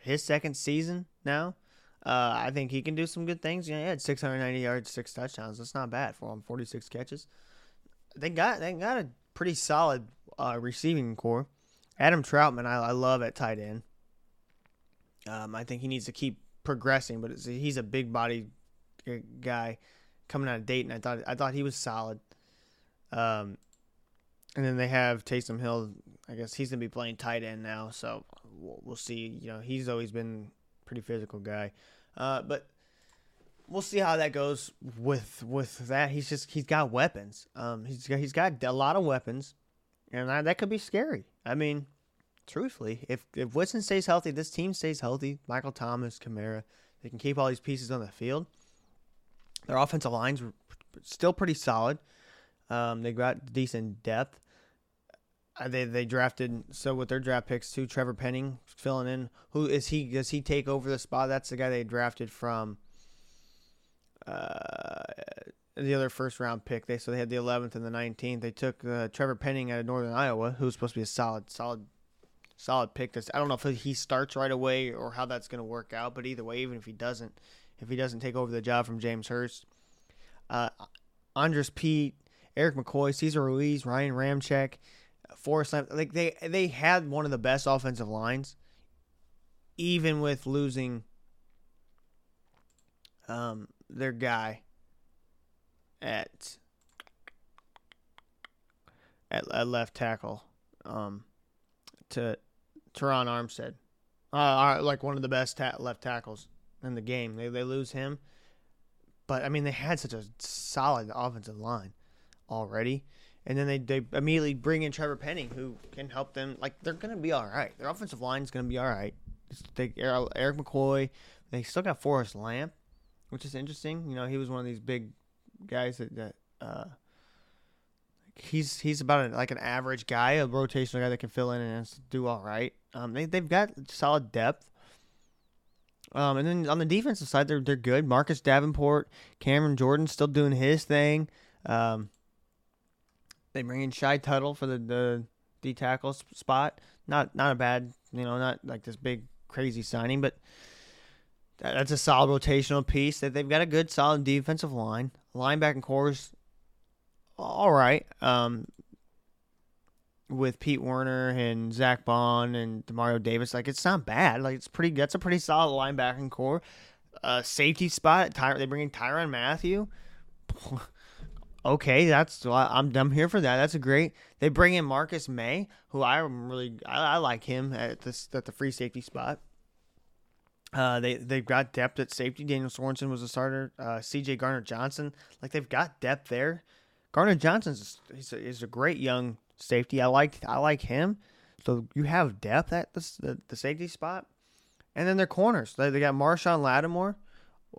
his second season now. Uh, I think he can do some good things. Know, he had 690 yards, six touchdowns. That's not bad for him. 46 catches. They got they got a pretty solid uh, receiving core. Adam Trautman, I, I love at tight end. Um, I think he needs to keep progressing, but he's a big body guy coming out of Dayton. I thought I thought he was solid. Um, and then they have Taysom Hill. I guess he's gonna be playing tight end now, so we'll, we'll see. You know, he's always been pretty physical guy, uh, but we'll see how that goes with with that. He's just he's got weapons. Um, he's got, he's got a lot of weapons, and that, that could be scary. I mean, truthfully, if if Woodson stays healthy, this team stays healthy. Michael Thomas, Kamara, they can keep all these pieces on the field. Their offensive lines still pretty solid. Um, they got decent depth. Uh, they they drafted so with their draft picks too. Trevor Penning filling in. Who is he? Does he take over the spot? That's the guy they drafted from. Uh, the other first round pick. They so they had the 11th and the 19th. They took uh, Trevor Penning out of Northern Iowa, who's supposed to be a solid, solid, solid pick. This I don't know if he starts right away or how that's going to work out. But either way, even if he doesn't, if he doesn't take over the job from James Hurst, uh, Andrus Peat, Erik McCoy, Cesar Ruiz, Ryan Ramczyk, Forrest Lamp, like they they had one of the best offensive lines, even with losing um, their guy at at, at left tackle um, to Terron Armstead, uh, like one of the best ta- left tackles in the game. They they lose him, but I mean they had such a solid offensive line already and then they, they immediately bring in Trevor Penning, who can help them. Like they're gonna be all right. Their offensive line is gonna be all right. They, Erik McCoy. They still got Forrest Lamp, which is interesting. You know, he was one of these big guys that that uh, he's he's about like an average guy, a rotational guy that can fill in and do all right. Um, they they've got solid depth. Um, and then on the defensive side, they're they're good. Marcus Davenport, Cameron Jordan still doing his thing. Um, they bring in Shy Tuttle for the the D tackle spot. Not not a bad, you know, not like this big crazy signing, but that's a solid rotational piece. That they've got a good solid defensive line. Linebacking core is all right. Um, with Pete Werner and Zack Baun and Demario Davis, like it's not bad. Like it's pretty. That's a pretty solid linebacking core. Uh, safety spot. Ty- they bring in Tyrann Mathieu. okay, that's I'm I'm here for that. That's a great. They bring in Marcus Maye, who I'm really I, I like him at this at the free safety spot. Uh, they they've got depth at safety. Daniel Sorensen was a starter. Uh, C.J. Gardner Johnson, like they've got depth there. Gardner Johnson's he's a, a great young safety. I like I like him. So you have depth at the the, the safety spot, and then their corners. They, they got Marshon Lattimore,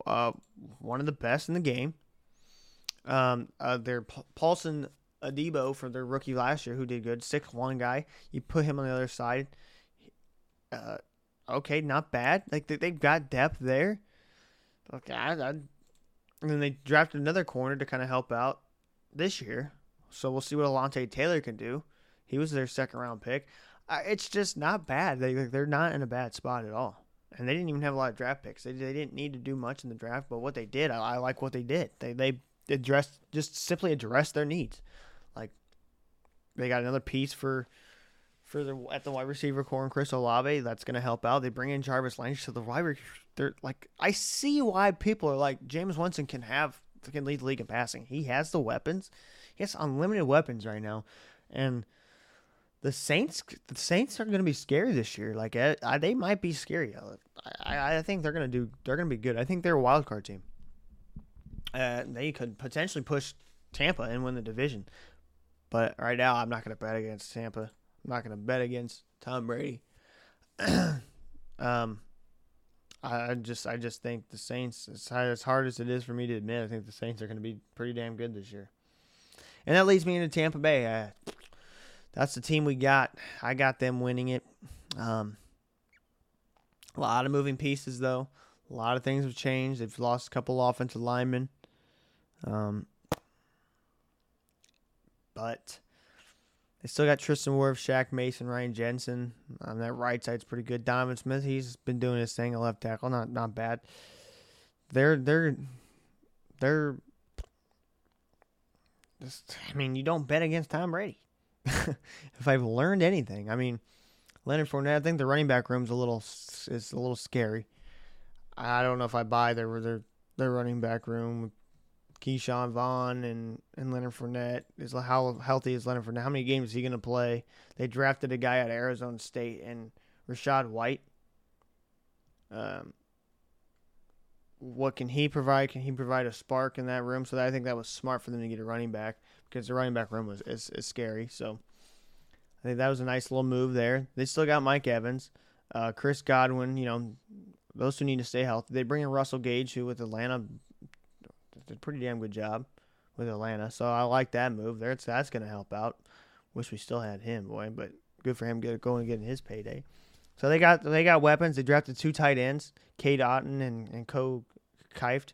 uh, one of the best in the game. Um, uh, their Paulson Adebo for their rookie last year, who did good, six one guy. You put him on the other side. Uh, okay, not bad. Like they, they've got depth there. Okay, I, I, and then they drafted another corner to kind of help out this year. So we'll see what Alontae Taylor can do. He was their second round pick. Uh, it's just not bad. They they're not in a bad spot at all. And they didn't even have a lot of draft picks. They, they didn't need to do much in the draft, but what they did, I, I like what they did. They they address just simply addressed their needs. Like they got another piece for for the at the wide receiver core and Chris Olave that's going to help out. They bring in Jarvis Landry so the wide receiver they're like I see why people are like James Winston can have can lead the league in passing. He has the weapons. He has unlimited weapons right now, and the Saints the Saints are going to be scary this year. Like I, they might be scary. I, I think they're going to do. They're going to be good. I think they're a wild card team uh, they could potentially push Tampa and win the division. But right now, I'm not going to bet against Tampa. I'm not going to bet against Tom Brady. um, I just, I just think the Saints, as hard as it is for me to admit, I think the Saints are going to be pretty damn good this year. And that leads me into Tampa Bay. Uh, that's the team we got. I got them winning it. Um, a lot of moving pieces, though. A lot of things have changed. They've lost a couple offensive linemen. Um, but they still got Tristan Wirfs, Shaq Mason, Ryan Jensen. On that right side's pretty good. Donovan Smith, he's been doing his thing, a left tackle, not not bad. They're they're they're just I mean, you don't bet against Tom Brady. if I've learned anything, I mean, Leonard Fournette, I think the running back room's a little is a little scary. I don't know if I buy their their their running back room Ke'Shawn Vaughn and, and Leonard Fournette. Is how healthy is Leonard Fournette? How many games is he going to play? They drafted a guy out of Arizona State and Rachaad White. Um, what can he provide? Can he provide a spark in that room? So that, I think that was smart for them to get a running back because the running back room was is, is scary. So I think that was a nice little move there. They still got Mike Evans, uh, Chris Godwin. You know, those two need to stay healthy. They bring in Russell Gage, who with Atlanta did a pretty damn good job with Atlanta. So I like that move there. That's going to help out. Wish we still had him, boy, but good for him get, going and getting his payday. So they got they got weapons. They drafted two tight ends, Cade Otton and and Ko Kieft.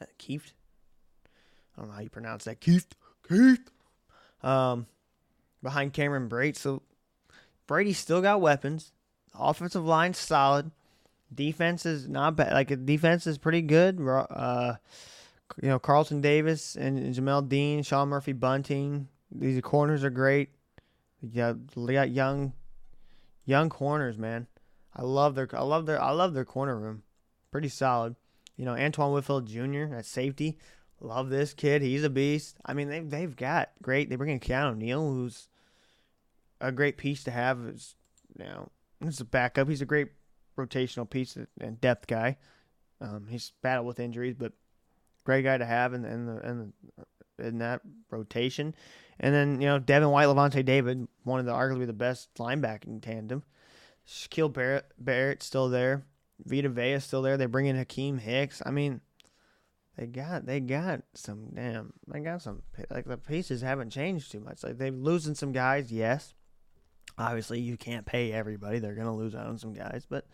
Uh, Kieft. I don't know how you pronounce that. Kieft. Kieft. Um, behind Cameron Brate. So Brady still got weapons. offensive line solid. Defense is not bad. Like defense is pretty good. Uh, you know, Carlton Davis and Jamel Dean, Sean Murphy Bunting. These corners are great. Yeah, they got young, young corners, man. I love their, I love their, I love their corner room. Pretty solid. You know, Antoine Winfield Jr. at safety. Love this kid. He's a beast. I mean, they've they've got great. They bring in Keanu Neal, who's a great piece to have. Is you know, as a backup, he's a great rotational piece and depth guy. Um, he's battled with injuries, but great guy to have in, in the in the, in that rotation. And then you know Devin White, Lavonte David, one of the arguably the best linebacking tandem. Shaquille Barrett, Barrett still there. Vita Vea still there. They bring in Akiem Hicks. I mean, they got they got some damn. They got some like the pieces haven't changed too much. Like they're losing some guys, yes. Obviously, you can't pay everybody. They're gonna lose out on some guys, but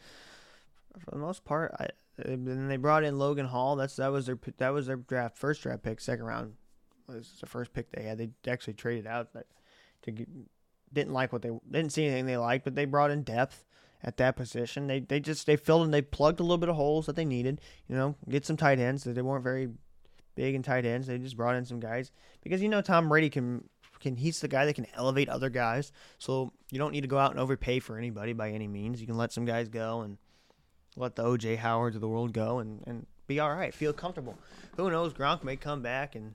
for the most part, I eh, and they brought in Logan Hall. That's that was their that was their draft first draft pick, second round was the first pick they had. They actually traded out to didn't like what they didn't see anything they liked, but they brought in depth at that position. They they just they filled and they plugged a little bit of holes that they needed. You know, get some tight ends that they weren't very big in tight ends. They just brought in some guys because you know Tom Brady can can he's the guy that can elevate other guys. So you don't need to go out and overpay for anybody by any means. You can let some guys go and let the OJ Howards of the world go and and be all right, feel comfortable. Who knows? Gronk may come back and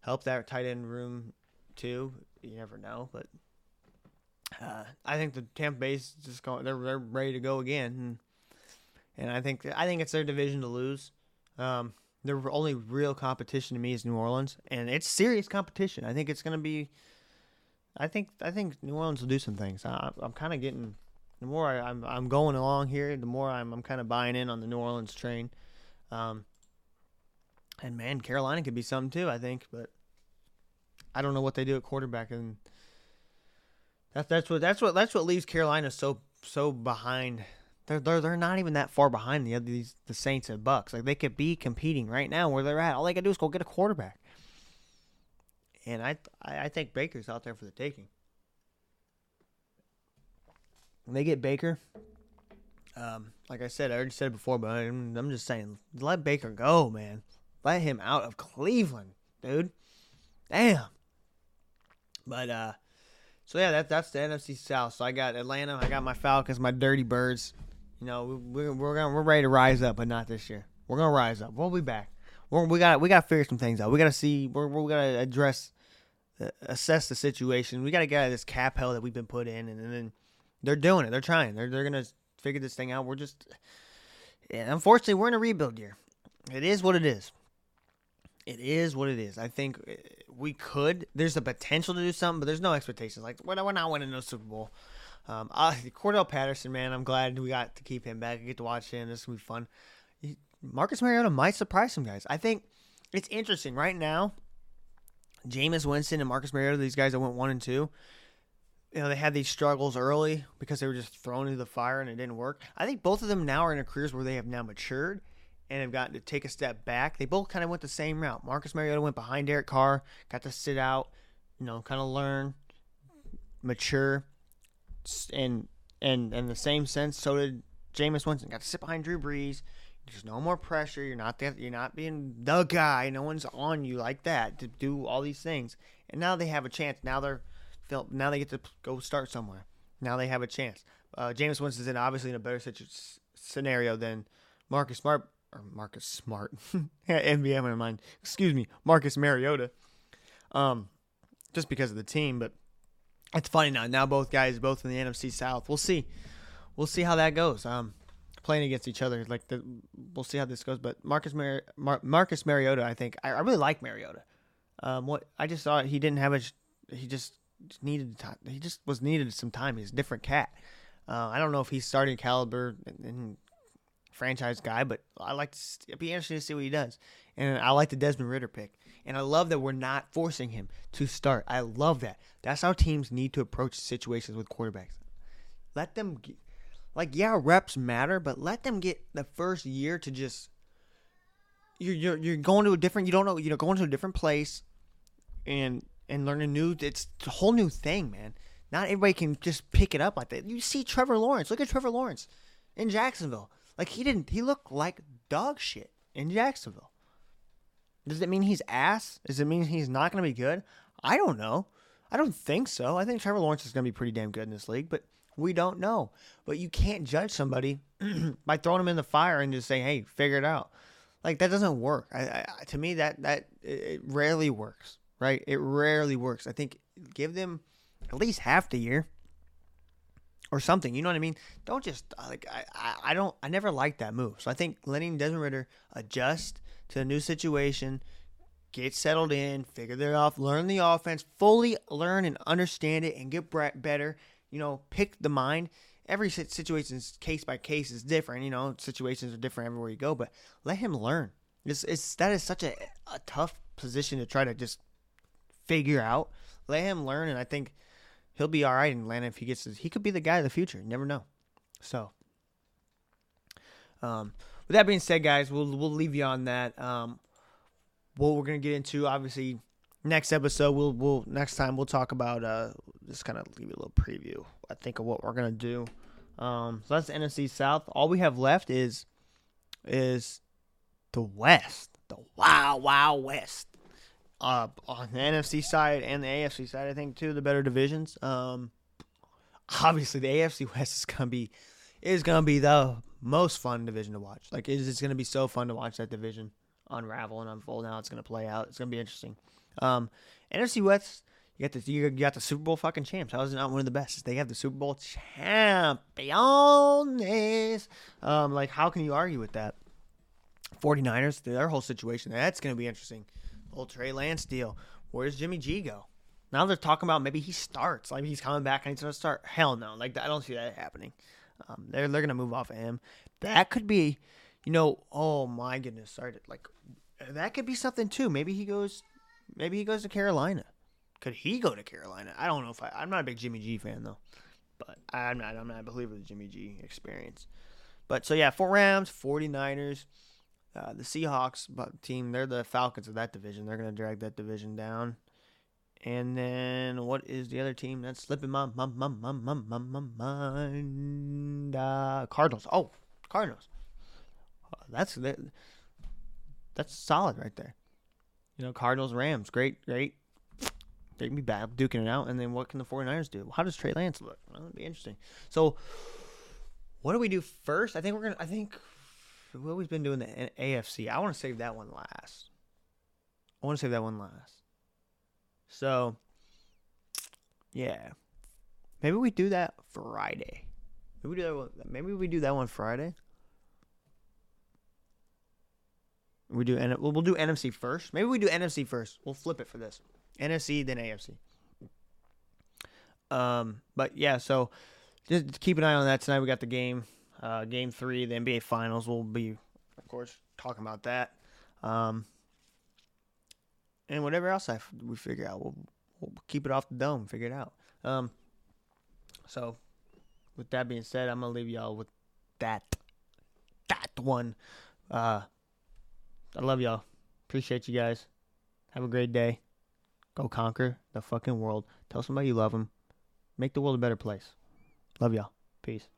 help that tight end room too. You never know, but uh, I think the Tampa Bay's just going. They're they're ready to go again, and, and I think I think it's their division to lose. Um, their only real competition to me is New Orleans, and it's serious competition. I think it's going to be. I think I think New Orleans will do some things. I, am kind of getting the more I, am I'm, I'm going along here, the more I'm I'm kind of buying in on the New Orleans train. Um, and man, Carolina could be something too. I think, but I don't know what they do at quarterback, and that's that's what that's what that's what leaves Carolina so so behind. They're they're they're not even that far behind the these the Saints and Bucks. Like they could be competing right now where they're at. All they gotta do is go get a quarterback. And I I think Baker's out there for the taking. When they get Baker, um, like I said, I already said before, but I'm, I'm just saying, let Baker go, man. Let him out of Cleveland, dude. Damn. But uh, so yeah, that that's the NFC South. So I got Atlanta, I got my Falcons, my Dirty Birds. You know, we, we're gonna we're ready to rise up, but not this year. We're gonna rise up. We'll be back. We're, we got we got to figure some things out. We got to see. We're we got to address, uh, assess the situation. We got to get out of this cap hell that we've been put in, and, and then they're doing it. They're trying. They're they're gonna figure this thing out. We're just, unfortunately, we're in a rebuild year. It is what it is. It is what it is. I think uh, we could. There's a potential to do something, but there's no expectations. Like we're not winning no Super Bowl. Um, Cordarrelle Patterson, man, I'm glad we got to keep him back. I get to watch him. This will be fun. Marcus Mariota might surprise some guys. I think it's interesting right now. Jameis Winston and Marcus Mariota, these guys that went one and two, you know, they had these struggles early because they were just thrown into the fire and it didn't work. I think both of them now are in careers where they have now matured and have gotten to take a step back. They both kind of went the same route. Marcus Mariota went behind Derek Carr, got to sit out, you know, kind of learn, mature, and and in the same sense, so did Jameis Winston. Got to sit behind Drew Brees. There's no more pressure. You're not that. You're not being the guy. No one's on you like that to do all these things. And now they have a chance. Now they're now they get to go start somewhere. Now they have a chance. Uh, Jameis Winston's in obviously in a better situ- scenario than Marcus Smart or Marcus Smart, NBA in mind. Excuse me, Marcus Mariota. Um, just because of the team, but it's funny now. Now both guys, both in the NFC South. We'll see. We'll see how that goes. Um, playing against each other, like the, we'll see how this goes. But Marcus Mar- Mar- Marcus Mariota, I think I, I really like Mariota. Um, what I just thought he didn't have a, he just needed time. He just was needed some time. He's a different cat. Uh, I don't know if he's starting caliber and, and franchise guy, but I like to it'd be interesting to see what he does. And I like the Desmond Ridder pick. And I love that we're not forcing him to start. I love that. That's how teams need to approach situations with quarterbacks. Let them get, like yeah, reps matter, but let them get the first year to just you're you're, you're going to a different you don't know, you know, going to a different place and and learn a new it's a whole new thing, man. Not everybody can just pick it up like that. You see Trevor Lawrence. Look at Trevor Lawrence in Jacksonville. Like he didn't he looked like dog shit in Jacksonville. Does it mean he's ass? Does it mean he's not going to be good? I don't know. I don't think so. I think Trevor Lawrence is going to be pretty damn good in this league, but we don't know. But you can't judge somebody by throwing them in the fire and just saying, "Hey, figure it out." Like that doesn't work. I, I, to me, that that it rarely works. Right? It rarely works. I think give them at least half the year or something. You know what I mean? Don't just like I, I, I don't I never liked that move. So I think letting Desmond Ridder adjust to a new situation, get settled in, figure it off, learn the offense, fully learn and understand it, and get better. You know, pick the mind. Every situation case by case is different. You know, situations are different everywhere you go, but let him learn. It's, it's that is such a, a tough position to try to just figure out. Let him learn, and I think he'll be all right in Atlanta if he gets. His, he could be the guy of the future. You never know. So, um, with that being said, guys, we'll we'll leave you on that. Um, what we're gonna get into, obviously, next episode, we'll we'll next time we'll talk about uh, just kind of give you a little preview. I think of what we're gonna do. Um, so that's the NFC South. All we have left is is the West, the Wow Wow West. Uh, on the NFC side and the AFC side, I think two of the better divisions. Um, obviously the AFC West is gonna be is gonna be the most fun division to watch. Like it's, it's gonna be so fun to watch that division unravel and unfold. How it's gonna play out. It's gonna be interesting. Um, NFC West, you got the you got the Super Bowl fucking champs. How is it not one of the best? They have the Super Bowl champions. Um, like how can you argue with that? 49ers, their whole situation. That's gonna be interesting. Old Trey Lance deal. Where's Jimmy G go? Now they're talking about maybe he starts. Like he's coming back and he's gonna start. Hell no. Like I don't see that happening. Um, they're they're gonna move off of him. That could be, you know, oh my goodness, sorry, like that could be something too. Maybe he goes, maybe he goes to Carolina. Could he go to Carolina? I don't know if I. I'm not a big Jimmy G fan though, but I'm not. I'm not a believer of the Jimmy G experience. But so yeah, four Rams, 49ers, uh, the Seahawks team. They're the Falcons of that division. They're gonna drag that division down. And then what is the other team that's slipping my my my my my my, my mind? Uh, Cardinals. Oh, Cardinals. That's that, that's solid right there. You know, Cardinals, Rams, great, great. They can be bad, duking it out. And then what can the 49ers do? How does Trey Lance look? Well, that'd be interesting. So, what do we do first? I think we're gonna. I think we've always been doing the AFC. I want to save that one last. I want to save that one last. So, yeah, maybe we do that Friday. Maybe we do that. One, maybe we do that one Friday. We do we'll, we'll do NFC first. Maybe we do NFC first. We'll flip it for this. NFC then AFC. Um, but yeah, so just keep an eye on that tonight. We got the game, uh, game three, the NBA Finals. We'll be, of course, talking about that. Um, and whatever else I we figure out, we'll, we'll keep it off the dome, figure it out. Um, so, with that being said, I'm gonna leave y'all with that that one. Uh, I love y'all. Appreciate you guys. Have a great day. Go conquer the fucking world. Tell somebody you love them. Make the world a better place. Love y'all. Peace.